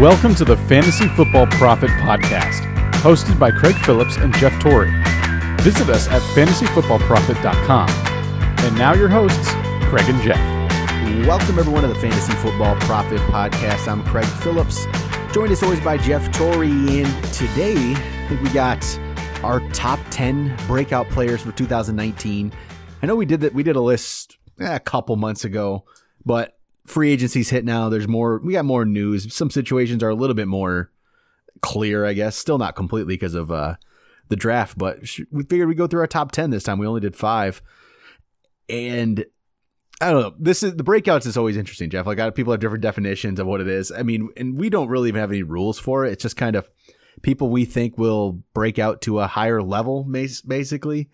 Welcome to the Fantasy Football Profit Podcast, hosted by Craig Phillips and Jeff Torrey. Visit us at fantasyfootballprofit.com. And now your hosts, Craig and Jeff. Welcome everyone to the Fantasy Football Profit Podcast. I'm Craig Phillips, joined as always by Jeff Torrey. And today, I think we got our top 10 breakout players for 2019. I know we did that. We did a list eh, a couple months ago, but free agency's hit now. There's more. We got more news. Some situations are a little bit more clear, I guess. Still not completely because of uh, the draft, but we figured we'd go through our top 10 this time. We only did five. And I don't know. This is the breakouts is always interesting, Jeff. Like people have different definitions of what it is. I mean, and we don't really even have any rules for it. It's just kind of people we think will break out to a higher level, basically.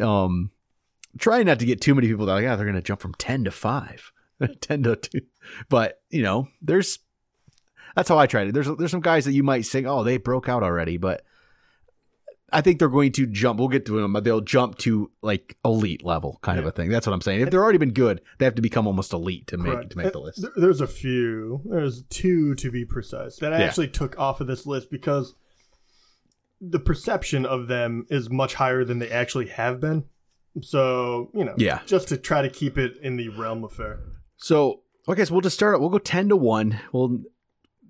Um, trying not to get too many people that like, yeah, they're going to jump from 10 to 5, 10 to 2. But, you know, there's, that's how I tried it. There's, there's some guys that you might say, oh, they broke out already, but I think they're going to jump. We'll get to them, but they'll jump to like elite level kind yeah. of a thing. That's what I'm saying. If they're already been good, they have to become almost elite to Correct. make to make the list. There's a few. There's two to be precise that I yeah. actually took off of this list because the perception of them is much higher than they actually have been. So, you know, yeah. just to try to keep it in the realm of fair. So, okay, so we'll just start. We'll go 10 to 1. We'll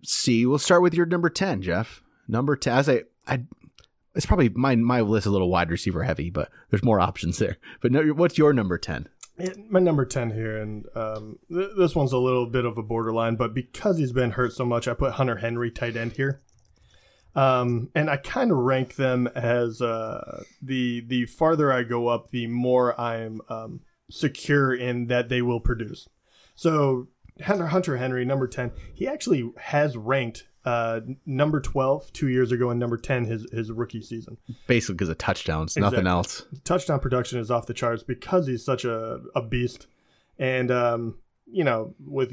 see. We'll start with your number 10, Jeff. Number 10. As I, I, it's probably my, my list is a little wide receiver heavy, but there's more options there. But no, what's your number 10? My number 10 here, and um, th- this one's a little bit of a borderline, but because he's been hurt so much, I put Hunter Henry tight end here. Um, and I kind of rank them as uh, the the farther I go up, the more I'm um, secure in that they will produce. So Hunter Hunter Henry, number ten, he actually has ranked uh, number 12 two years ago and number 10 his, his rookie season. Basically because of touchdowns, exactly. nothing else. Touchdown production is off the charts because he's such a, a beast. And, um, you know, with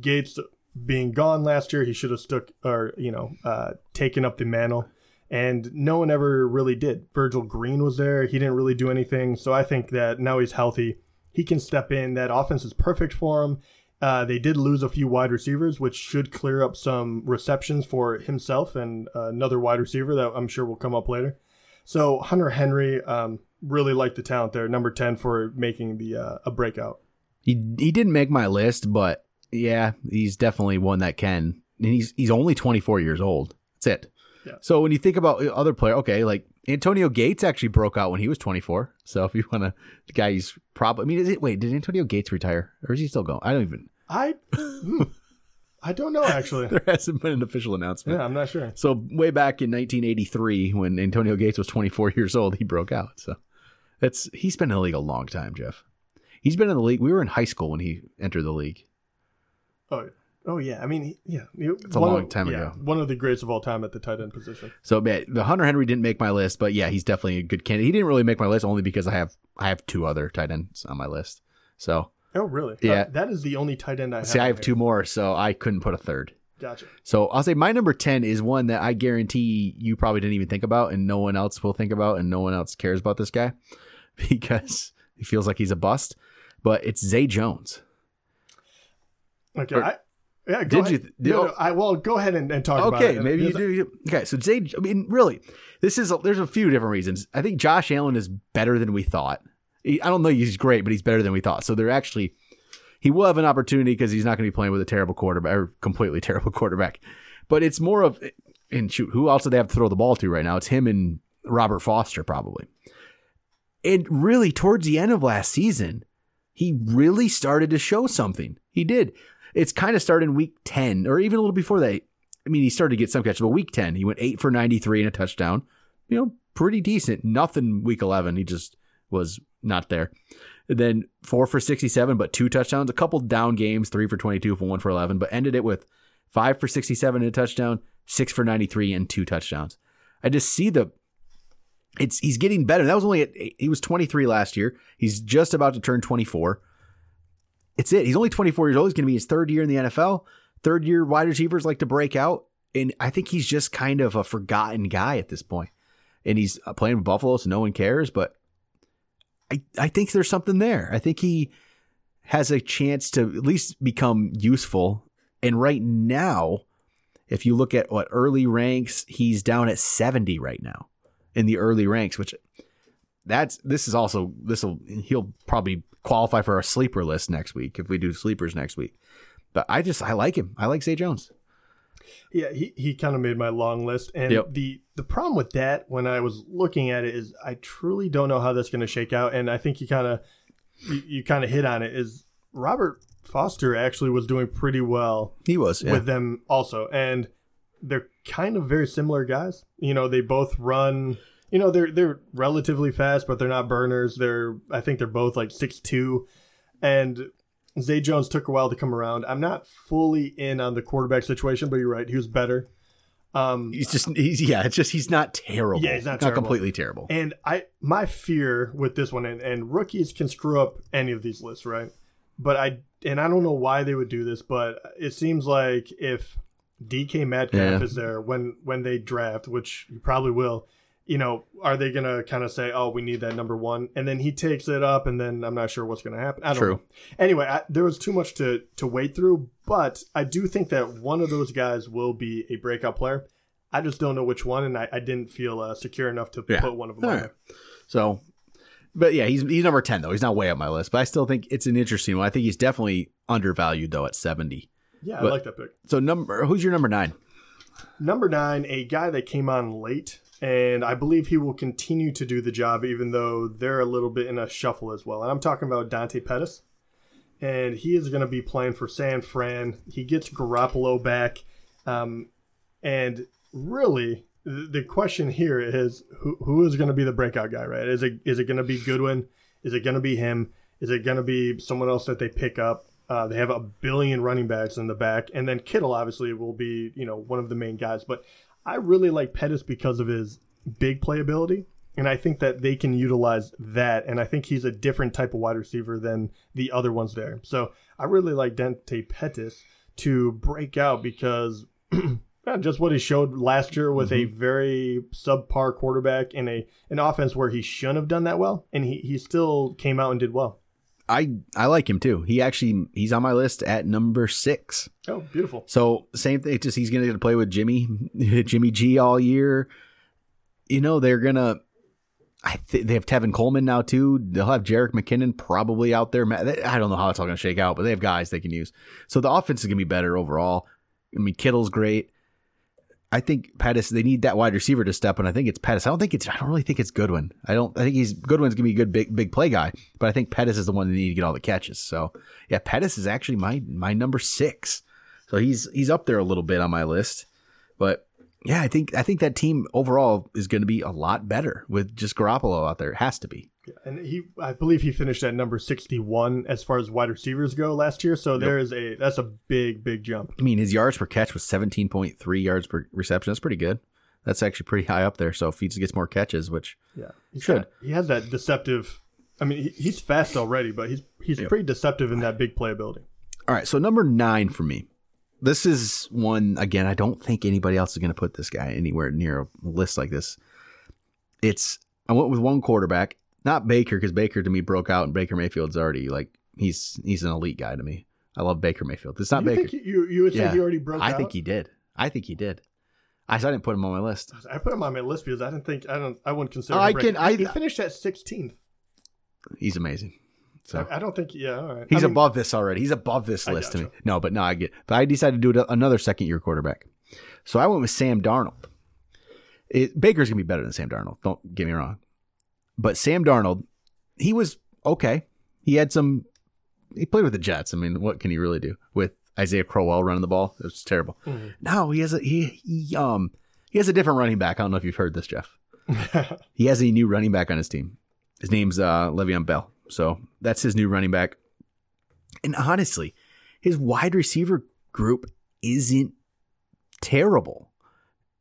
Gates being gone last year, he should have stuck or you know uh, taken up the mantle, and no one ever really did. Virgil Green was there; he didn't really do anything. So I think that now he's healthy, he can step in. That offense is perfect for him. Uh, they did lose a few wide receivers, which should clear up some receptions for himself and uh, another wide receiver that I'm sure will come up later. So Hunter Henry, um, really like the talent there, number ten for making the uh, a breakout. He he didn't make my list, but yeah, he's definitely one that can. And he's he's only 24 years old. That's it. Yeah. So when you think about other player, okay, like Antonio Gates actually broke out when he was 24. So if you want to, the guy he's probably. I mean, is it? Wait, did Antonio Gates retire, or is he still going? I don't even. I. Hmm, I don't know actually. there hasn't been an official announcement. Yeah, I'm not sure. So way back in 1983, when Antonio Gates was 24 years old, he broke out. So that's he's been in the league a long time, Jeff. He's been in the league. We were in high school when he entered the league. Oh, oh yeah. I mean, yeah, it's a long of, time yeah, ago. One of the greats of all time at the tight end position. So, man, the Hunter Henry didn't make my list, but yeah, he's definitely a good candidate. He didn't really make my list only because I have I have two other tight ends on my list. So, oh really? Yeah, uh, that is the only tight end I have. See, I have two more, so I couldn't put a third. Gotcha. So I'll say my number ten is one that I guarantee you probably didn't even think about, and no one else will think about, and no one else cares about this guy because he feels like he's a bust. But it's Zay Jones. Okay, or, I, yeah, did ahead. you? Did, no, no, I well go ahead and, and talk okay, about it. Okay, maybe you do. Okay, so Zay, I mean, really, this is a, there's a few different reasons. I think Josh Allen is better than we thought. He, I don't know he's great, but he's better than we thought. So they're actually he will have an opportunity because he's not going to be playing with a terrible quarterback or completely terrible quarterback. But it's more of and shoot, who else do they have to throw the ball to right now? It's him and Robert Foster probably. And really, towards the end of last season, he really started to show something. He did. It's kind of started in week 10 or even a little before that. I mean, he started to get some catches, but week 10, he went 8 for 93 and a touchdown. You know, pretty decent. Nothing week 11. He just was not there. And then 4 for 67, but two touchdowns. A couple down games, 3 for 22 for 1 for 11, but ended it with 5 for 67 and a touchdown, 6 for 93 and two touchdowns. I just see the it's he's getting better. That was only at, he was 23 last year. He's just about to turn 24. It's it. He's only 24 years old. He's going to be his third year in the NFL. Third year wide receivers like to break out, and I think he's just kind of a forgotten guy at this point. And he's uh, playing with Buffalo, so no one cares. But I I think there's something there. I think he has a chance to at least become useful. And right now, If you look at what early ranks, he's down at 70 right now in the early ranks, which that's this is also this will he'll probably qualify for our sleeper list next week if we do sleepers next week. But I just I like him. I like Zay Jones. Yeah, he, he kind of made my long list. And Yep. the the problem with that when I was looking at it is I truly don't know how that's going to shake out. And I think you kind of you, you kind of hit on it is Robert Foster actually was doing pretty well He was yeah. with them also. And they're kind of very similar guys. You know, they both run. You know, they're they're relatively fast, but they're not burners. They're I think they're both like six two, and Zay Jones took a while to come around. I'm not fully in on the quarterback situation, but you're right. He was better. Um, he's just he's yeah, it's just he's not terrible. Yeah, he's not terrible. completely terrible. and I my fear with this one, and, and rookies can screw up any of these lists, right? But I and I don't know why they would do this, but it seems like if DK Metcalf Yeah. is there when when they draft, which you probably will, you know, are they gonna kind of say, "Oh, we need that number one," and then he takes it up, and then I'm not sure what's gonna happen. I don't True. know. Anyway, I, there was too much to to wade through, but I do think that one of those guys will be a breakout player. I just don't know which one, and I, I didn't feel uh, secure enough to Yeah. put one of them right. So, but yeah, he's he's number ten though. He's not way up my list, but I still think it's an interesting one. I think he's definitely undervalued though at seventy. Yeah, But- I like that pick. So number who's your number nine? Number nine, a guy that came on late, and I believe he will continue to do the job, even though they're a little bit in a shuffle as well. And I'm talking about Dante Pettis, and he is going to be playing for San Fran. He gets Garoppolo back, um, and really, the question here is who who is going to be the breakout guy? Right? Is it is it going to be Goodwin? Is it going to be him? Is it going to be someone else that they pick up? Uh, they have a billion running backs in the back, and then Kittle obviously will be you know one of the main guys. But I really like Pettis because of his big playability, and I think that they can utilize that. And I think he's a different type of wide receiver than the other ones there. So I really like Dante Pettis to break out because just what he showed last year with a mm-hmm. very subpar quarterback in a an offense where he shouldn't have done that well, and he, he still came out and did well. I I like him too. He actually he's on my list at number six. Oh, beautiful. So same thing. Just he's gonna get to play with Jimmy Jimmy G all year. You know they're gonna. I th- they have Tevin Coleman now too. They'll have Jerick McKinnon probably out there. I don't know how it's all gonna shake out, but they have guys they can use. So the offense is gonna be better overall. I mean Kittle's great. I think Pettis. They need that wide receiver to step, and I think it's Pettis. I don't think it's. I don't really think it's Goodwin. I don't. I think he's Goodwin's gonna be a good big big play guy, but I think Pettis is the one that need to get all the catches. So yeah, Pettis is actually my my number six. So he's he's up there a little bit on my list. But yeah, I think I think that team overall is going to be a lot better with just Garoppolo out there. It has to be. And he, I believe he finished at number sixty-one as far as wide receivers go last year. So there is a that's a big, big jump. I mean, his yards per catch was 17.3 yards per reception. That's pretty good. That's actually pretty high up there. So if he gets more catches, which Yeah, he Should. got- he has that deceptive. I mean, he, he's fast already, but he's he's Yeah. pretty deceptive in that big playability. all right. So number nine for me. This is one again. I don't think anybody else is going to put this guy anywhere near a list like this. It's I went with one quarterback, not Baker, because Baker to me broke out, and Baker Mayfield's already like he's he's an elite guy to me. I love Baker Mayfield. It's not you Baker. think you you would say Yeah. he already broke out. I out? think he did. I think he did. I, I didn't put him on my list. I put him on my list because I didn't think I don't I wouldn't consider. Oh, him I can- I- he finished at 16th. He's amazing. So I, I don't think. Yeah, all right. he's I mean, above this already. He's above this list to me. No, but no, I get. But I decided to do another second year quarterback. So I went with Sam Darnold. It, Baker's gonna be better than Sam Darnold. Don't get me wrong. But Sam Darnold, he was okay. He had some. He played with the Jets. I mean, what can he really do with Isaiah Crowell running the ball? It was terrible. Mhm. No, he has a he, he um he has a different running back. I don't know if you've heard this, Jeff. He has a new running back on his team. His name's uh, Le'Veon Bell. So that's his new running back. And honestly, his wide receiver group isn't terrible.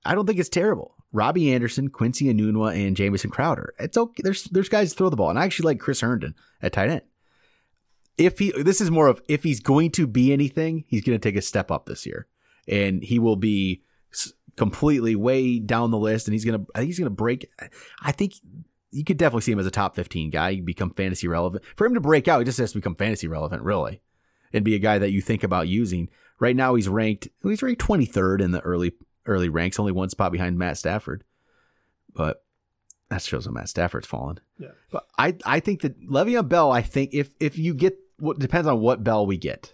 I don't think it's terrible. Robbie Anderson, Quincy Enunwa, and Jamison Crowder. It's okay. There's there's guys throw the ball, and I actually like Chris Herndon at tight end. If he, this is more of if he's going to be anything, he's going to take a step up this year, and he will be completely way down the list, and he's gonna I think he's gonna break. I think you could definitely see him as a top 15 guy. He become fantasy relevant. For him to break out, he just has to become fantasy relevant, really. and be a guy that you think about using. Right now, he's ranked he's ranked 23rd in the early early ranks, only one spot behind Matt Stafford. But that shows how Matt Stafford's fallen. Yeah. But I I think that Le'Veon Bell. I think if if you get what depends on what Bell we get.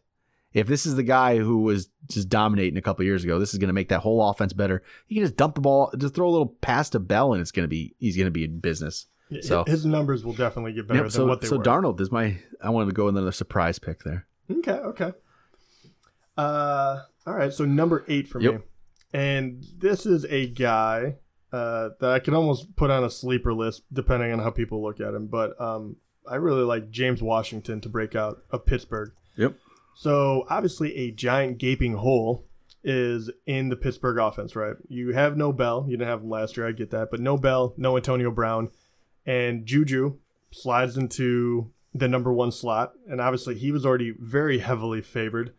If this is the guy who was just dominating a couple years ago, this is going to make that whole offense better. You can just dump the ball, just throw a little pass to Bell, and it's going to be he's going to be in business. So his numbers will definitely get better Yep, than so what they so were. Darnold is my I wanted to go with another surprise pick there. Okay, okay. Uh, all right. So number eight for Yep. me, and this is a guy uh, that I could almost put on a sleeper list depending on how people look at him. But um, I really like James Washington to break out of Pittsburgh. Yep. So obviously, a giant gaping hole is in the Pittsburgh offense, right? You have no Bell. You didn't have him last year. I get that, but no Bell, no Antonio Brown, and Juju slides into the number one slot, and obviously he was already very heavily favored,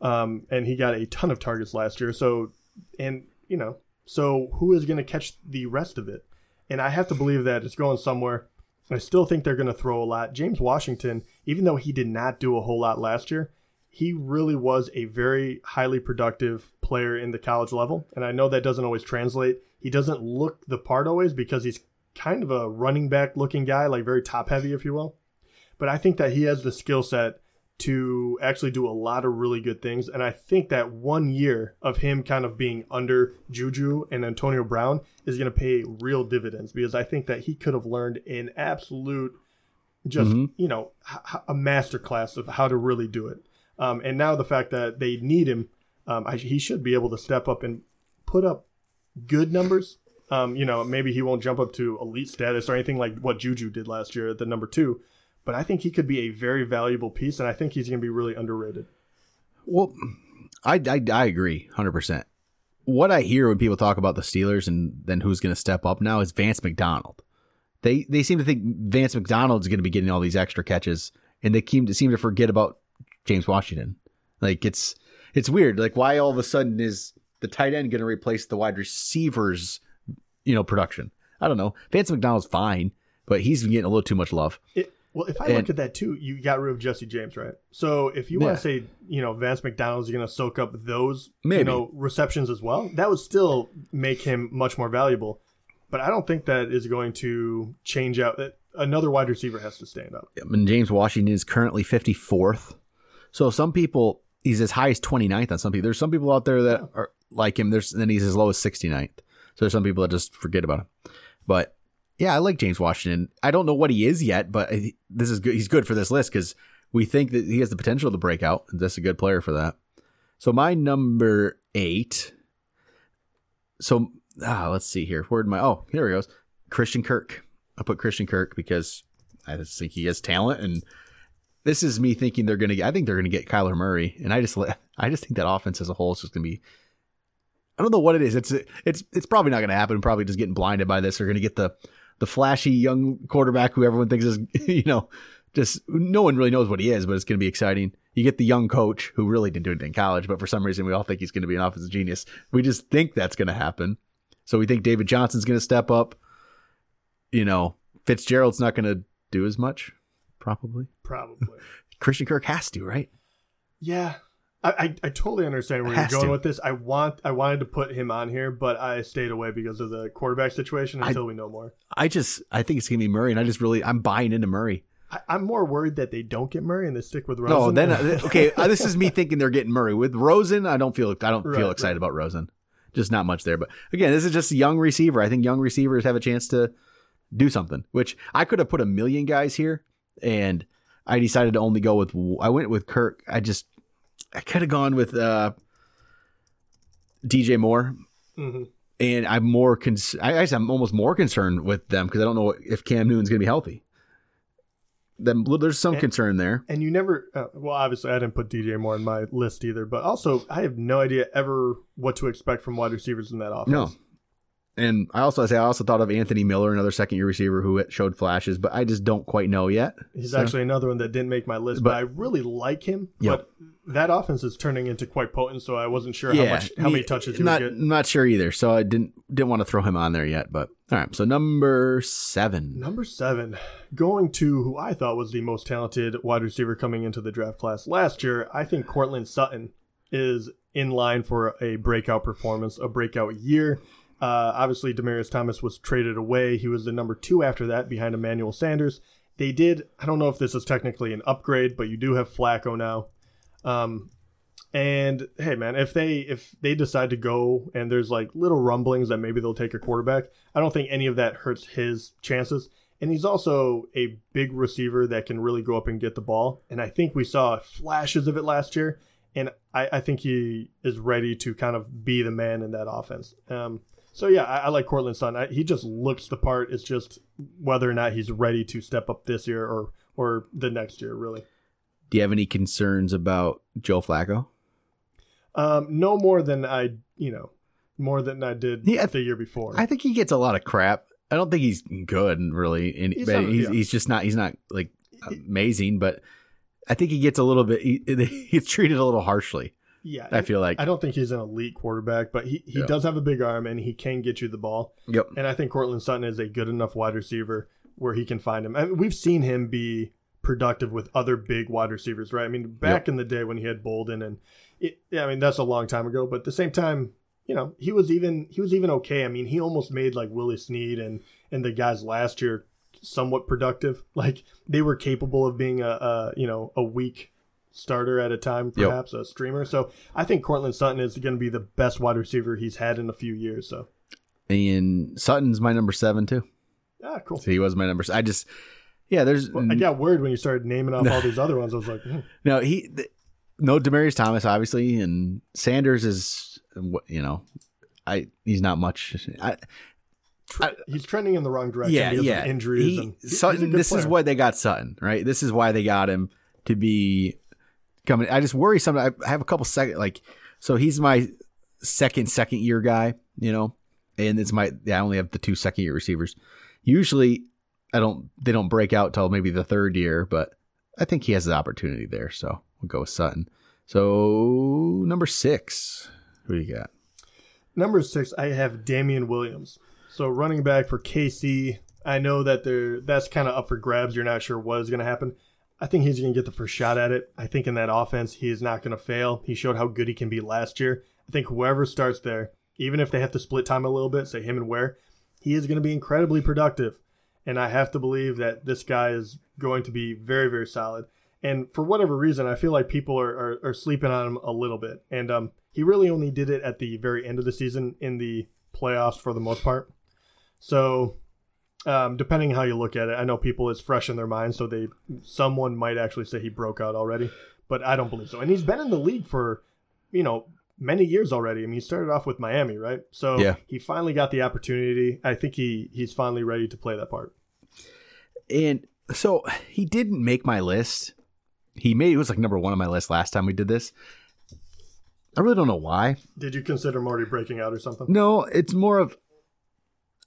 um, and he got a ton of targets last year. So, and you know, so who is going to catch the rest of it? And I have to believe that it's going somewhere. I still think they're going to throw a lot. James Washington, even though he did not do a whole lot last year, he really was a very highly productive player in the college level. And I know that doesn't always translate. He doesn't look the part always because he's kind of a running back looking guy, like very top heavy, if you will. But I think that he has the skill set to actually do a lot of really good things. And I think that one year of him kind of being under Juju and Antonio Brown is going to pay real dividends because I think that he could have learned an absolute, just, Mhm. you know, a master class of how to really do it. Um, and now the fact that they need him, um, I, he should be able to step up and put up good numbers. Um, you know, maybe he won't jump up to elite status or anything like what Juju did last year at the number two, but I think he could be a very valuable piece, and I think he's going to be really underrated. Well, I, I, I agree 100%. What I hear when people talk about the Steelers and then who's going to step up now is Vance McDonald. They they seem to think Vance McDonald's going to be getting all these extra catches, and they seem to seem to forget about James Washington. Like it's it's weird. Like why all of a sudden is the tight end going to replace the wide receivers, you know, production? I don't know. Vance McDonald's fine, but he's getting a little too much love. It, well, if I And- look at that too, you got rid of Jesse James, right? So if you want to say, you know, Vance McDonald's is going to soak up those, Maybe. you know, receptions as well, that would still make him much more valuable. But I don't think that is going to change out. That another wide receiver has to stand up. and James Washington is currently 54th. So some people, he's as high as 29th on some people. There's some people out there that are like him. There's then he's as low as 69th. So there's some people that just forget about him. But yeah, I like James Washington. I don't know what he is yet, but this is good. He's good for this list because we think that he has the potential to break out. And that's a good player for that. So my number eight. So ah, let's see here. Where'd my oh here he goes. Christian Kirk. I put Christian Kirk because I just think he has talent and this is me thinking they're gonna. I think they're gonna get Kyler Murray, and I just I just think that offense as a whole is just gonna be. I don't know what it is. It's it's it's probably not gonna happen. Probably just getting blinded by this. They're gonna get the the flashy young quarterback who everyone thinks is you know just no one really knows what he is, but it's gonna be exciting. You get the young coach who really didn't do anything in college, but for some reason we all think he's gonna be an offensive genius. We just think that's gonna happen. So we think David Johnson's gonna step up. You know, Fitzgerald's not gonna do as much, probably. Probably. Christian Kirk has to, right? yeah. I, I, I totally understand where you're going to. with this. I want I wanted to put him on here, but I stayed away because of the quarterback situation I- until we know more. I just I think it's gonna be Murray, and I just really I'm buying into Murray. I, I'm more worried that they don't get Murray and they stick with Rosen. No, then uh, okay, uh, this is me thinking they're getting Murray with Rosen. I don't feel I don't Right, feel excited right. about Rosen. Just not much there. But again, this is just a young receiver. I think young receivers have a chance to do something. Which I could have put a million guys here, and I decided to only go with I went with Kirk. I just I could have gone with uh, DJ Moore. hmm and I'm more cons- I guess I'm almost more concerned with them because I don't know if Cam Newton's going to be healthy. Then there's some And- concern there. And you never, uh, well, obviously, I didn't put DJ Moore on my list either, but also, I have no idea ever what to expect from wide receivers in that offense. No, And I also say I also thought of Anthony Miller, another second year receiver who showed flashes, but I just don't quite know yet. He's So- actually another one that didn't make my list, but, But- I really like him. Yep. But that offense is turning into quite potent, so I wasn't sure how much how many touches he not would get. not sure either. So I didn't didn't want to throw him on there yet. But all right, so number seven. Number seven, going to who I thought was the most talented wide receiver coming into the draft class last year. I think Courtland Sutton is in line for a breakout performance, a breakout year. Uh, obviously, Demaryius Thomas was traded away. He was the number two after that, behind Emmanuel Sanders. They did. I don't know if this is technically an upgrade, but you do have Flacco now. Um, and hey, man, if they if they decide to go and there's like little rumblings that maybe they'll take a quarterback, I don't think any of that hurts his chances. And he's also a big receiver that can really go up and get the ball. And I think we saw flashes of it last year. And I, I think he is ready to kind of be the man in that offense. Um, so yeah, I, I like Courtland Sutton. I, he just looks the part. It's just whether or not he's ready to step up this year or or the next year, really. Do you have any concerns about Joe Flacco? Um, no more than I, you know, more than I did Yeah, I the year before. I think he gets a lot of crap. I don't think he's good, really. And He's he's, not- he's, yeah. he's just not. He's not like amazing, but I think he gets a little bit. He, he's treated a little harshly. Yeah, I feel like. I don't think he's an elite quarterback, but he, he does have a big arm and he can get you the ball. Yep. And I think Courtland Sutton is a good enough wide receiver where he can find him. I mean, we've seen him be productive with other big wide receivers, right? I mean, back in the day when he had Boldin and it, yeah, I mean, that's a long time ago, but at the same time, you know, he was even he was even okay. I mean, he almost made like Willie Snead and and the guys last year somewhat productive. Like they were capable of being a, a you know, a weak starter at a time, Yep. perhaps a streamer. So I think Courtland Sutton is going to be the best wide receiver he's had in a few years. So And Sutton's my number seven too. ah, cool. So he was my number. I just, yeah. There's Well, I got worried when you started naming off all these other ones. I was like, hmm. no he, th- no Demaryius Thomas obviously, and Sanders is, you know, I he's not much. I, he's trending in the wrong direction yeah, yeah. injuries. He- and he- Sutton. This is player. why they got Sutton, right? This is why they got him to be coming. I just worry sometimes. I have a couple second like, so he's my second second year guy, you know, and it's my yeah. I only have the two second year receivers. Usually, I don't. They don't break out till maybe the third year, but I think he has the opportunity there. So we'll go with Sutton. So number six, who do you got? Number six, I have Damien Williams. So running back for KC. I know that they're that's kind of up for grabs. You're not sure what is going to happen. I think he's going to get the first shot at it. I think in that offense, he is not going to fail. He showed how good he can be last year. I think whoever starts there, even if they have to split time a little bit, say him and Ware, he is going to be incredibly productive. And I have to believe that this guy is going to be very, very solid. And for whatever reason, I feel like people are, are, are sleeping on him a little bit. And um, he really only did it at the very end of the season in the playoffs for the most part. So, um, depending how you look at it, I know people it's fresh in their mind, so they someone might actually say he broke out already, but I don't believe so. And he's been in the league for, you know, many years already. I mean, he started off with Miami, right? So Yeah. he finally got the opportunity. I think he he's finally ready to play that part. And so he didn't make my list. He made it was like number one on my list last time we did this. I really don't know why. Did you consider Marty breaking out or something? No, it's more of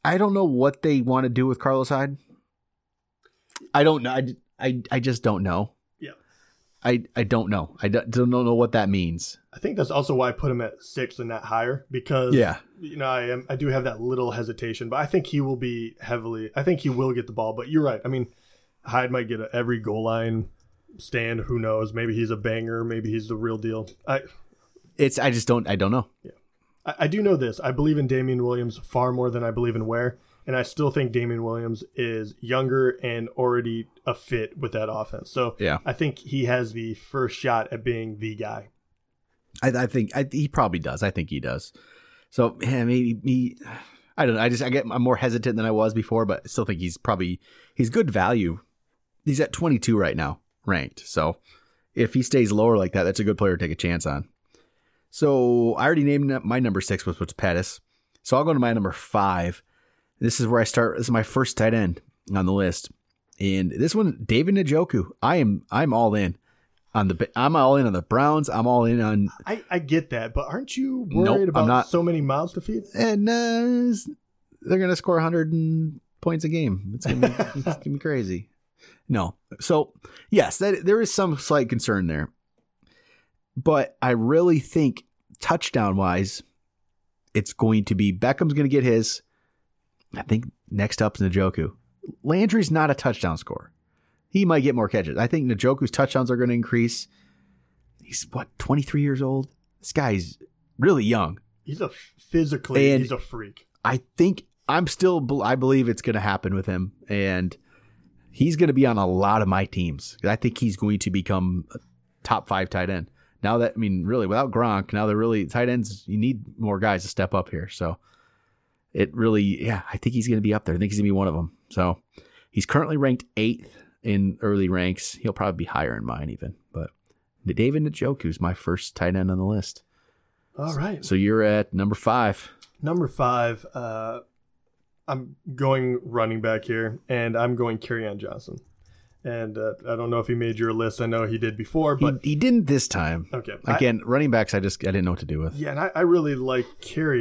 I don't know what they want to do with Carlos Hyde. I don't know. I, I, I just don't know. Yeah. I, I don't know. I don't, don't know what that means. I think that's also why I put him at six and not higher because Yeah. you know I am I do have that little hesitation, but I think he will be heavily. I think he will get the ball, but you're right. I mean, Hyde might get a, every goal line stand. Who knows? Maybe he's a banger. Maybe he's the real deal. I It's I just don't I don't know. I, I do know this. I believe in Damien Williams far more than I believe in Ware, and I still think Damien Williams is younger and already a fit with that offense. So Yeah. I think he has the first shot at being the guy. I, I think I, he probably does. I think he does. So yeah, maybe me. I don't know. I just I get I'm more hesitant than I was before, but I still think he's probably he's good value. He's at 22 right now, ranked. So if he stays lower like that, that's a good player to take a chance on. So I already named my number six was was Pettis. So I'll go to my number five. This is where I start. This is my first tight end on the list, and this one, David Njoku. I am I'm all in on the. I'm all in on the Browns. I'm all in on I, I get that, but aren't you worried I'm about not. so many mouths to feed? and uh, they're going to score 100 points a game. It's going to be, it's gonna be crazy. No. So, yes, that, there is some slight concern there. But I really think touchdown wise, it's going to be Beckham's going to get his. I think next up's Njoku. Landry's not a touchdown scorer. He might get more catches. I think Njoku's touchdowns are going to increase. He's what, 23 years old? This guy's really young. He's a physically, And- he's a freak. I think I'm still I believe it's going to happen with him and he's going to be on a lot of my teams. I think he's going to become a top 5 tight end. Now that I mean really without Gronk, now they're really tight ends you need more guys to step up here. So it really yeah, I think he's going to be up there. I think he's going to be one of them. So he's currently ranked 8th in early ranks. He'll probably be higher in mine even, but David Njoku's my first tight end on the list. All right. So you're at number 5. Number five, uh, I'm going running back here, and I'm going on Johnson. And uh, I don't know if he made your list. I know he did before, but he didn't this time. okay. I- Again, running backs, I just I didn't know what to do with. yeah, and I, I really like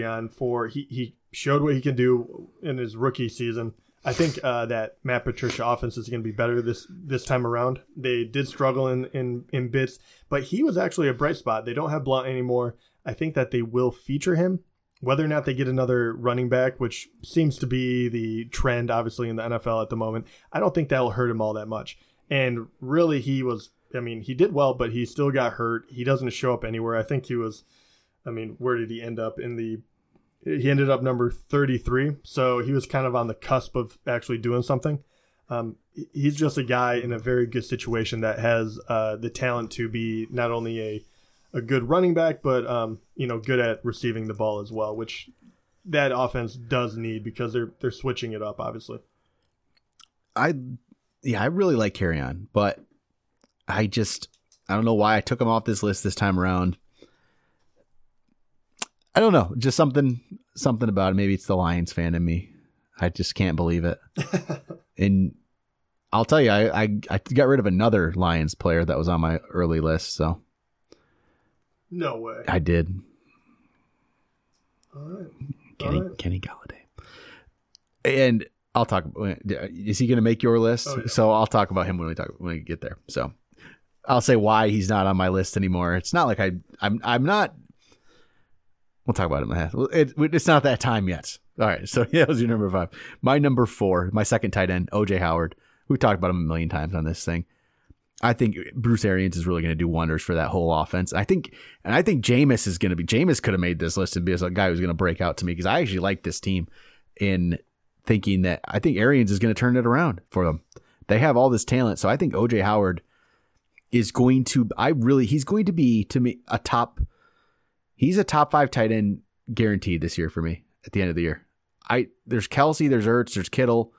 on for he he showed what he can do in his rookie season. I think uh, that Matt Patricia offense is going to be better this this time around. They did struggle in, in in bits, but he was actually a bright spot. They don't have Blount anymore. I think that they will feature him. Whether or not they get another running back, which seems to be the trend, obviously in the NFL at the moment, I don't think that'll hurt him all that much. And really, he was. I mean, he did well, but he still got hurt. He doesn't show up anywhere. I think he was. I mean, where did he end up in the he ended up number 33 so he was kind of on the cusp of actually doing something um, he's just a guy in a very good situation that has uh, the talent to be not only a, a good running back but um, you know good at receiving the ball as well which that offense does need because they're they're switching it up obviously I yeah, I really like Kerryon, but I just I don't know why I took him off this list this time around. I don't know, just something something about it. Maybe it's the Lions fan in me. I just can't believe it. and I'll tell you, I, I I got rid of another Lions player that was on my early list, so no way I did. all right Kenny All right. Kenny Golladay. And I'll talk. Is he going to make your list? Oh, yeah. So I'll talk about him when we talk when we get there. So I'll say why he's not on my list anymore. It's not like I I'm I'm not. We'll talk about it in a half. It, it's not that time yet. All right. So yeah, that was your number five. My number four, my second tight end, OJ Howard. We've talked about him a million times on this thing. I think Bruce Arians is really going to do wonders for that whole offense. I think, and I think Jameis is going to be. Jameis could have made this list and be a guy who's going to break out to me because I actually like this team. In thinking that I think Arians is going to turn it around for them. They have all this talent, so I think OJ Howard is going to. I really, he's going to be to me a top. He's a top five tight end guaranteed this year for me at the end of the year. I there's Kelce, there's Ertz, there's Kittle.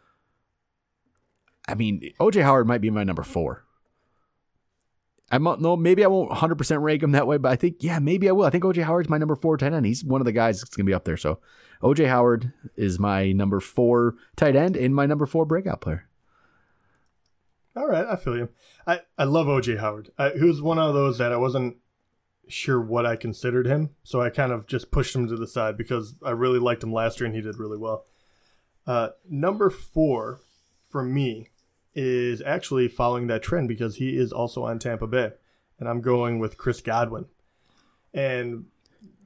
I mean, OJ Howard might be my number four. I don't know. Maybe I won't 100 percent rank him that way, but I think yeah, maybe I will. I think OJ Howard's my number four tight end. He's one of the guys that's gonna be up there. So OJ Howard is my number four tight end and my number four breakout player. All right, I feel you. I, I love OJ Howard. I, he was one of those that I wasn't sure what I considered him, so I kind of just pushed him to the side because I really liked him last year and he did really well. Uh, number four for me is actually following that trend because he is also on Tampa Bay, and I'm going with Chris Godwin. And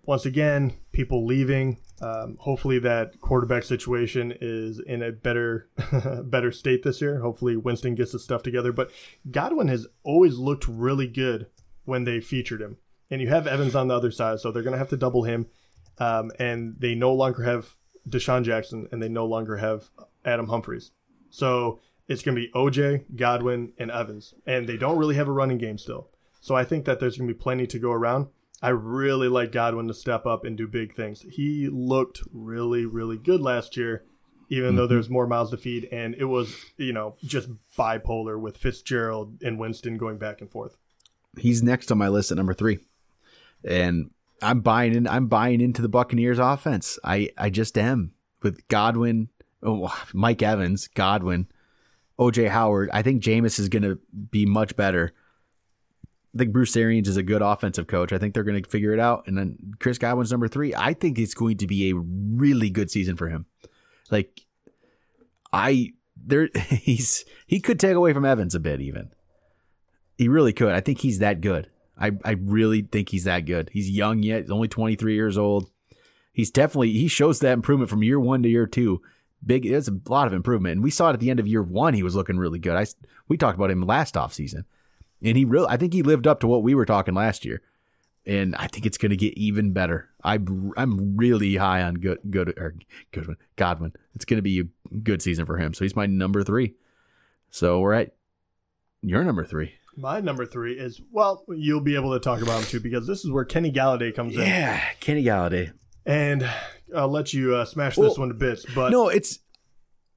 once again, people leaving. Um, hopefully, that quarterback situation is in a better, better state this year. Hopefully, Winston gets his stuff together. But Godwin has always looked really good when they featured him, and you have Evans on the other side, so they're going to have to double him. Um, and they no longer have DeSean Jackson, and they no longer have Adam Humphries. So it's going to be OJ, Godwin, and Evans, and they don't really have a running game still. So I think that there's going to be plenty to go around. I really like Godwin to step up and do big things. He looked really, really good last year, even though mm-hmm. there's more miles to feed, and it was, you know, just bipolar with Fitzgerald and Winston going back and forth. He's next on my list at number three, and I'm buying in. I'm buying into the Buccaneers offense. I I just am with Godwin, oh, Mike Evans, Godwin, OJ Howard. I think Jameis is going to be much better. I think Bruce Arians is a good offensive coach. I think they're going to figure it out. And then Chris Godwin's number three. I think it's going to be a really good season for him. Like I there he's he could take away from Evans a bit even. He really could. I think he's that good. I I really think he's that good. He's young yet, he's only 23 years old. He's definitely he shows that improvement from year 1 to year 2. Big it's a lot of improvement. And we saw it at the end of year 1 he was looking really good. I we talked about him last offseason. And he really I think he lived up to what we were talking last year. And I think it's going to get even better. I I'm really high on good good or Goodwin Godwin. It's going to be a good season for him. So he's my number 3. So we're at your number 3. My number three is well, you'll be able to talk about him too because this is where Kenny Golladay comes in, Yeah, Kenny Golladay. And I'll let you uh, smash this one to bits. But No, it's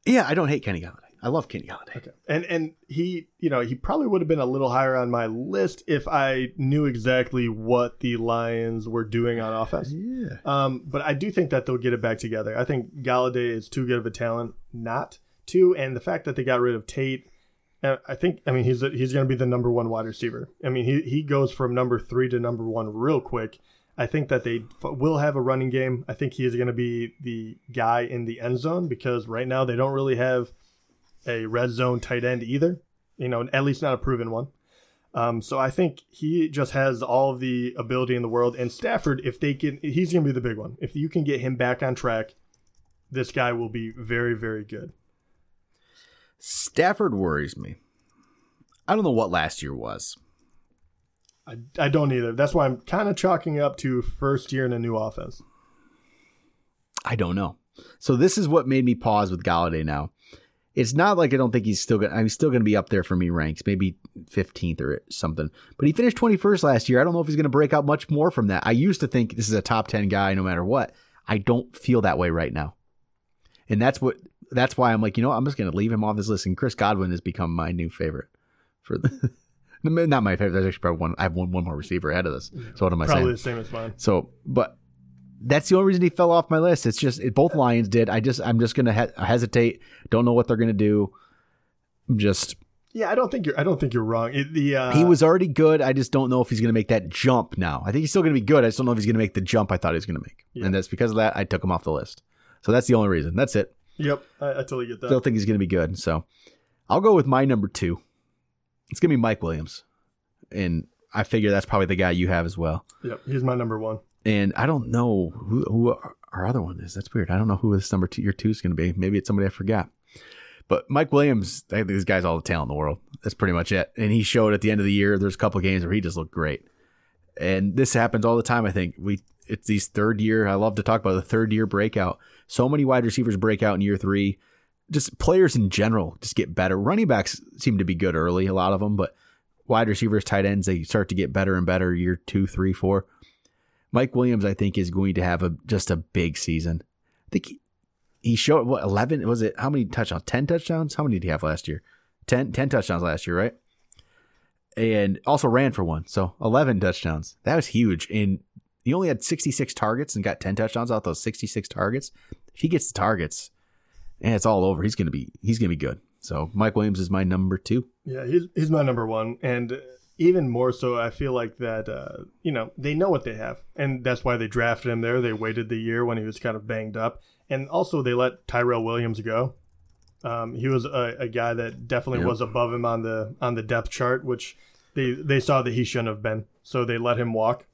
yeah. I don't hate Kenny Golladay. I love Kenny Golladay. Okay. And and he, you know, he probably would have been a little higher on my list if I knew exactly what the Lions were doing on offense. Yeah, Um, but I do think that they'll get it back together. I think Golladay is too good of a talent not to, and the fact that they got rid of Tate, uh, I think, I mean, he's he's going to be the number one wide receiver. I mean, he he goes from number three to number one real quick. I think that they f- will have a running game. I think he is going to be the guy in the end zone because right now they don't really have a red zone tight end either. You know, at least not a proven one. Um, so I think he just has all of the ability in the world. And Stafford, if they can, he's going to be the big one. If you can get him back on track, this guy will be very, very good. Stafford worries me. I don't know what last year was. I, I don't either. That's why I'm kind of chalking up to first year in a new offense. I don't know. So this is what made me pause with Golladay now. It's not like I don't think he's still going. He's still going to be up there for me ranks, maybe 15th or something. But he finished 21st last year. I don't know if he's going to break out much more from that. I used to think this is a top 10 guy no matter what. I don't feel that way right now, and that's what. That's why I'm like, you know, what? I'm just going to leave him off this list. And Chris Godwin has become my new favorite for the. Not my favorite. There's actually probably one. I have one one more receiver ahead of this. So what am I saying? Probably the same as mine. So, but that's the only reason he fell off my list. It's just it, both Lions did. I just I'm just gonna he- hesitate. Don't know what they're gonna do. I'm just Yeah, I don't think you're. I don't think you're wrong. It, the uh, he was already good. I just don't know if he's gonna make that jump now. I think he's still gonna be good. I just don't know if he's gonna make the jump I thought he was gonna make. Yeah. And that's because of that I took him off the list. So that's the only reason. That's it. Yep, I, I totally get that. Still think he's gonna be good. So I'll go with my number two. It's gonna be Mike Williams, and I figure that's probably the guy you have as well. Yep, he's my number one. and I don't know who, who our- other one is. That's weird. I don't know who this number two, your two is going to be. Maybe it's somebody I forgot. But Mike Williams, I think this guy's all the talent in the world. That's pretty much it. And he showed at the end of the year. There's a couple of games where he just looked great. And this happens all the time. I think we it's these third year. I love to talk about the third year breakout. So many wide receivers break out in year three. Just players in general just get better. Running backs seem to be good early, a lot of them, but wide receivers, tight ends, they start to get better and better year two, three, four. Mike Williams, I think, is going to have a just a big season. I think he, he showed what eleven was it? How many touchdowns? Ten touchdowns? How many did he have last year? 10, 10 touchdowns last year, right? And also ran for one, so eleven touchdowns. That was huge. And he only had sixty six targets and got ten touchdowns out those sixty six targets. If he gets the targets, and it's all over, he's gonna be he's gonna be good. So Mike Williams is my number two. Yeah, he's he's my number one, and even more so, I feel like that uh, you know they know what they have, and that's why they drafted him there. They waited the year when he was kind of banged up, and also they let Tyrell Williams go. Um, he was a, a guy that definitely Yep. was above him on the on the depth chart, which they they saw that he shouldn't have been, so they let him walk.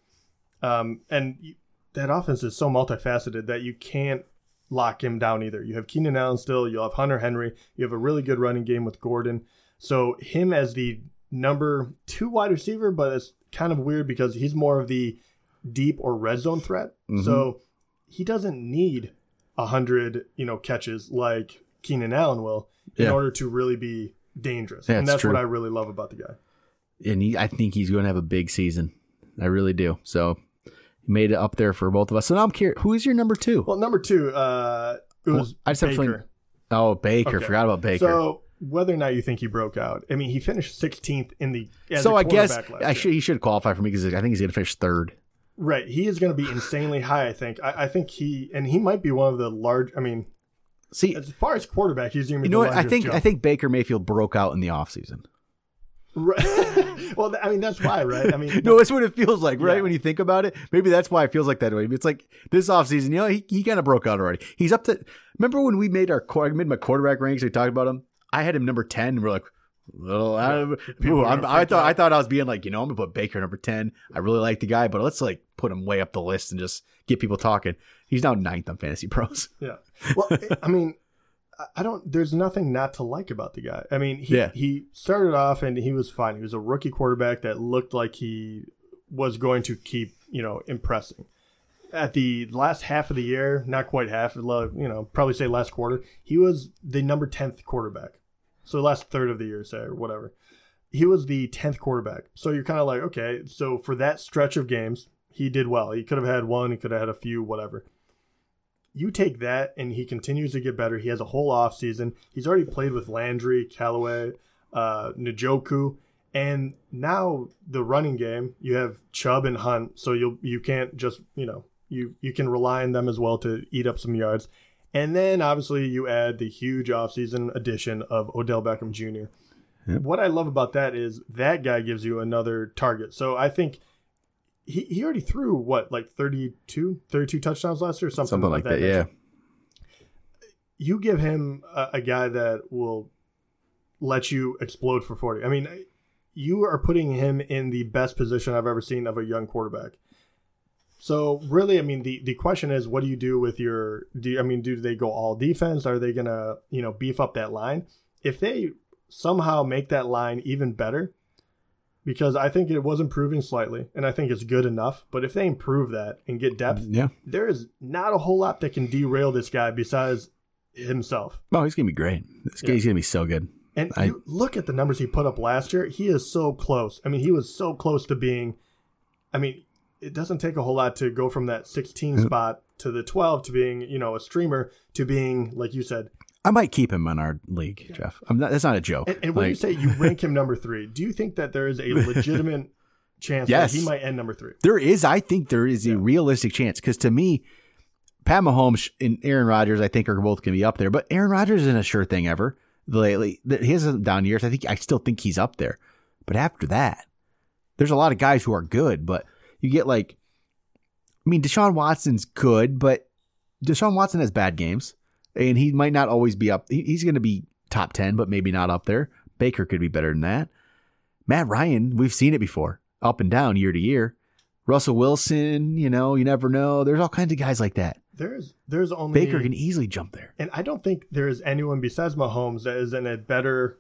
Um, and that offense is so multifaceted that you can't lock him down either. You have Keenan Allen still, you'll have Hunter Henry, you have a really good running game with Gordon. So him as the number two wide receiver, but it's kind of weird because he's more of the deep or red zone threat. Mhm. So he doesn't need a hundred, you know, catches like Keenan Allen will in Yeah. order to really be dangerous. Yeah, and that's true. what I really love about the guy. and he, I think he's going to have a big season. I really do. So made it up there for both of us. So now I'm curious, who is your number two? Well, number two, uh, it was I just have a feeling- Baker. oh, Baker. Okay. Forgot about Baker. So whether or not you think he broke out, I mean, he finished 16th in the. So I guess I should he should qualify for me because I think he's going to finish third. Right, he is going to be insanely high. I think. I, I think he and he might be one of the large. I mean, See, as far as quarterback, he's going to be. you know what? I think jump. I think Baker Mayfield broke out in the offseason. Right. well, I mean, that's why, right? I mean, No, that's what it feels like, right? Yeah. When you think about it, maybe that's why it feels like that way. It's like this offseason, you know, he, he kind of broke out already. He's up to. Remember when we made our I made my quarterback ranks? We talked about him. I had him number ten. And we're like, well, I, ooh, I'm, gonna I freak thought I thought I was being like, you know, I'm gonna put Baker number ten. I really like the guy, but let's like put him way up the list and just get people talking. He's now ninth on Fantasy Pros. Yeah. Well, I mean, I- don't. There's nothing not to like about the guy. I mean, he Yeah. he started off and he was fine. He was a rookie quarterback that looked like he was going to keep you know impressing. At the last half of the year, not quite half, you know, probably say last quarter, he was the number tenth quarterback. So last third of the year, say or whatever, he was the tenth quarterback. So you're kind of like, okay, so for that stretch of games, he did well. He could have had one, he could have had a few, whatever you take that and he continues to get better. He has a whole off season. He's already played with Landry, Callaway, uh, Njoku, and now the running game. You have Chubb and Hunt, so you you can't just you know you you can rely on them as well to eat up some yards. And then obviously you add the huge offseason addition of Odell Beckham Jr. Yep. What I love about that is that guy gives you another target. So I think he, he already threw what like 32 32 touchdowns last year something, Something like that, yeah. you give him a, a guy that will let you explode for 40 i mean you are putting him in the best position i've ever seen of a young quarterback. So really i mean the, the question is what do you do with your do you, i mean do they go all defense? Are they gonna you know beef up that line? If they somehow make that line even better because i think it was improving slightly and i think it's good enough but if they improve that and get depth Yeah. there is not a whole lot that can derail this guy besides himself. Oh, he's gonna be great. This Yeah. guy's gonna be so good. And I- you look at the numbers he put up last year. He is so close. I mean, he was so close to being. I mean, it doesn't take a whole lot to go from that 16 spot to the 12 to being, you know, a streamer to being, like you said. I might keep him in our league, Jeff. I'm not, that's not a joke. And, and when you say you rank him number three, do you think that there is a legitimate chance Yes. that he might end number three? There is, I think, there is a realistic chance because to me, Pat Mahomes and Aaron Rodgers, I think, are both going to be up there. But Aaron Rodgers isn't a sure thing ever lately. He has down years. I think I still think he's up there. But after that, there's a lot of guys who are good. But you get like, I mean, Deshaun Watson's good, but Deshaun Watson has bad games, and he might not always be up. He's going to be top ten, but maybe not up there. Baker could be better than that. Matt Ryan, we've seen it before, up and down year to year. Russell Wilson, you know, you never know. There's all kinds of guys like that. There's there's only Baker can easily jump there. And I don't think there is anyone besides Mahomes that is in a better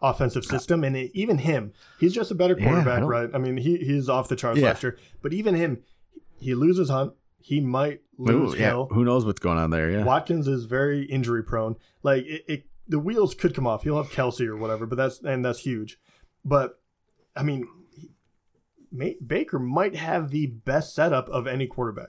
offensive uh, system. And it- even him, he's just a better Yeah, I quarterback, right? I mean, he he's off the charts Yeah. last year. But even him, he loses Hunt. He might lose Ooh, yeah, Hill. who knows what's going on there? Yeah, Watkins is very injury prone. Like it, it, the wheels could come off. He'll have Kelce or whatever, but that's and that's huge. But I mean, he, Baker might have the best setup of any quarterback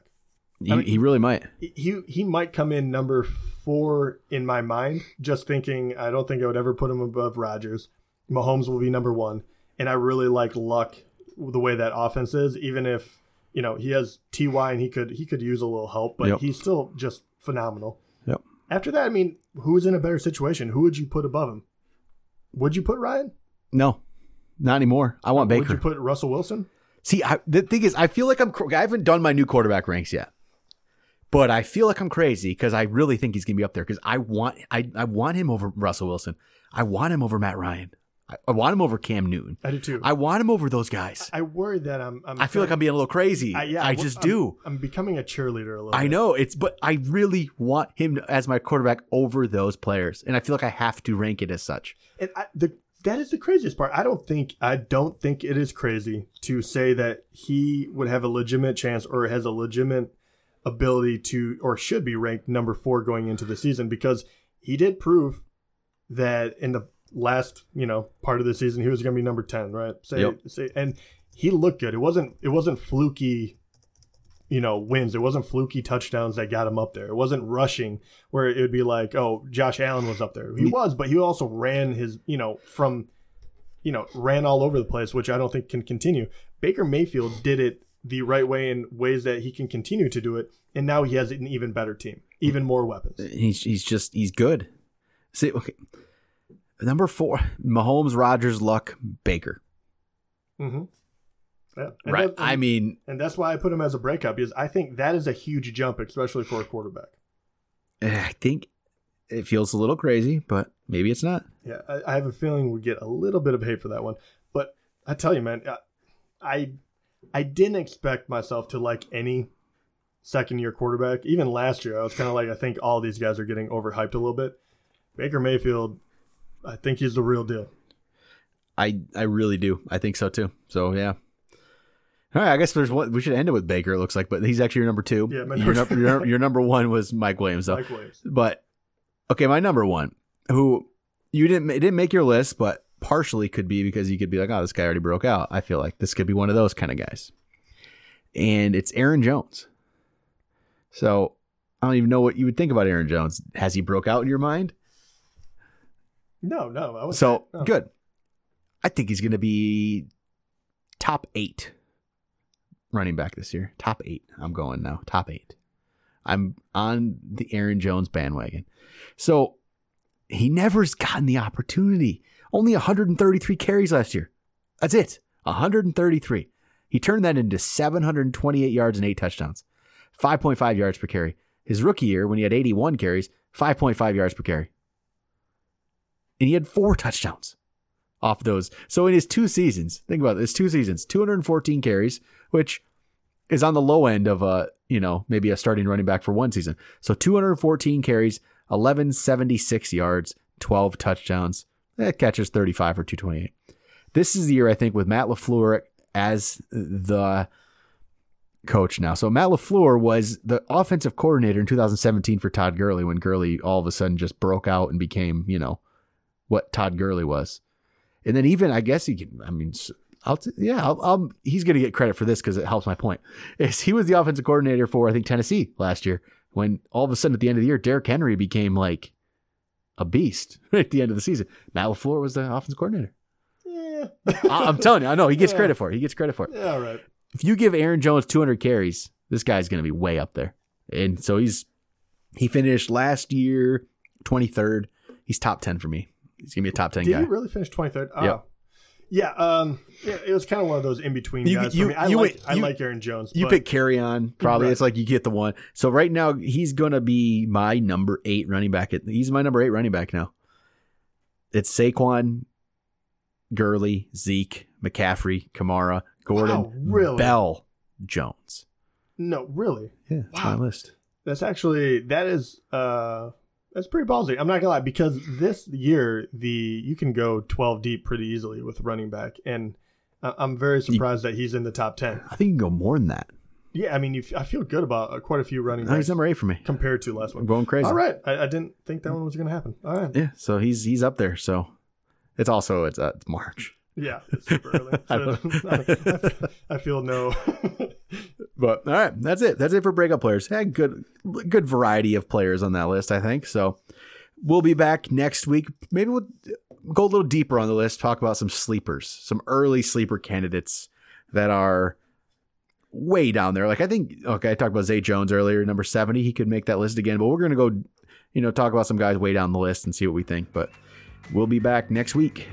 he, I mean- he really might. he he might come in number four in my mind. Just thinking, I don't think I would ever put him above Rodgers. Mahomes will be number one, and I really like Luck the way that offense is. Even if you know he has Ty and he could he could use a little help, but Yep. he's still just phenomenal. Yep. After that, I mean, who's in a better situation? Who would you put above him? Would you put Ryan? No, not anymore. I want Baker. Would you put Russell Wilson? See, I, the thing is, I feel like I'm. I haven't done my new quarterback ranks yet, but I feel like I'm crazy because I really think he's gonna be up there because I want. I I want him over Russell Wilson. I want him over Matt Ryan. I, I want him over Cam Newton. I do too. I want him over those guys. I worry that I'm. I'm I feel like I'm being a little crazy. I, yeah, I just I'm- do. I'm becoming a cheerleader a little. I bit. know it's, but I really want him as my quarterback over those players, and I feel like I have to rank it as such. And I, the that is the craziest part. I don't think I don't think it is crazy to say that he would have a legitimate chance or has a legitimate ability to or should be ranked number four going into the season because he did prove that in the last you know part of the season he was going to be number ten, right? Say, Yep. say, and he looked good. It wasn't it wasn't fluky. You know, wins. It wasn't fluky touchdowns that got him up there. It wasn't rushing where it would be like, oh, Josh Allen was up there. He was, but he also ran his, you know, from, you know, ran all over the place, which I don't think can continue. Baker Mayfield did it the right way in ways that he can continue to do it, and now he has an even better team, even more weapons. He's he's just he's good. See, okay. Number four, Mahomes, Rodgers, Luck, Baker. Mm-hmm. Yeah. And Right. that- I mean, and that's why I put him as a breakout because I think that is a huge jump, especially for a quarterback. eh, I think it feels a little crazy, but maybe it's not. Yeah, I, I have a feeling we get a little bit of hate for that one. But I tell you, man, I I, I didn't expect myself to like any second year quarterback. Even last year, I was kind of like, I think all these guys are getting overhyped a little bit. Baker Mayfield, I think he's the real deal. I I really do. I think so too. So yeah. All right, I guess there's one. We should end it with Baker. It looks like, but he's actually your number two. Yeah, my your, number- your, your number one was Mike Williams, though. Mike Williams. But okay, my number one, who you didn't it didn't make your list, but partially could be because you could be like, oh, this guy already broke out. I feel like this could be one of those kind of guys, and it's Aaron Jones. So I don't even know what you would think about Aaron Jones. Has he broke out in your mind? No, no. I was So no. Oh. good. I think he's going to be top eight running back this year. Top eight. I'm going now. Top eight. I'm on the Aaron Jones bandwagon. So he never's gotten the opportunity. Only 133 carries last year. That's it. 133. He turned that into 728 yards and eight touchdowns, 5.5 yards per carry. His rookie year, when he had 81 carries, 5.5 yards per carry and he had four touchdowns off those. So in his two seasons, think about this: two seasons, 214 carries, which is on the low end of a you know maybe a starting running back for one season. So 214 carries, 1176 yards, 12 touchdowns. That catches 35 for 228. This is the year I think with Matt LaFleur as the coach now. So Matt LaFleur was the offensive coordinator in 2017 for Todd Gurley when Gurley all of a sudden just broke out and became, you know, what Todd Gurley was. And then even I guess he can. I mean, I'll t- yeah, I'll, I'll, he's going to get credit for this because it helps my point. Is he was the offensive coordinator for I think Tennessee last year when all of a sudden at the end of the year Derrick Henry became like a beast at the end of the season. Matt LaFleur was the offensive coordinator. Yeah. I, I'm telling you, I know he gets Yeah. credit for it. He gets credit for it. yeah, all right. If you give Aaron Jones 200 carries, this guy's going to be way up there. And so he's he finished last year 23rd. He's top 10 for me. He's going to be a top 10 Did guy. he really finish 23rd? Oh. Yep. Yeah, um, yeah, it was kind of one of those in between guys. you- for me. I, you like, went- I like Aaron Jones. You but pick Kerryon, probably. Right. It's like you get the one. So right now he's gonna be my number eight running back. At, he's my number eight running back now. It's Saquon, Gurley, Zeke, McCaffrey, Kamara, Gordon, Wow, really? Bell, Jones. no, really. Yeah, that's Wow. my list. That's actually that is uh that's pretty ballsy. I'm not gonna lie because this year the you can go 12 deep pretty easily with running back, and I'm very surprised that he's in the top 10. I think you can go more than that. Yeah, I mean, you, I feel good about uh, quite a few running No, he's number eight for me. compared to last one. I'm going crazy. All right, I, I didn't think that one was gonna happen. All right, Yeah, so he's he's up there. So it's also it's, uh, it's March. Yeah, it's super early. I So I feel no. But all right, that's it. That's it for breakup players. Had good good variety of players on that list, I think. So we'll be back next week. Maybe we'll go a little deeper on the list, talk about some sleepers, some early sleeper candidates that are way down there. Like I think okay, I talked about Zay Jones earlier, number 70. He could make that list again, but we're gonna go, you know, talk about some guys way down the list and see what we think. But we'll be back next week.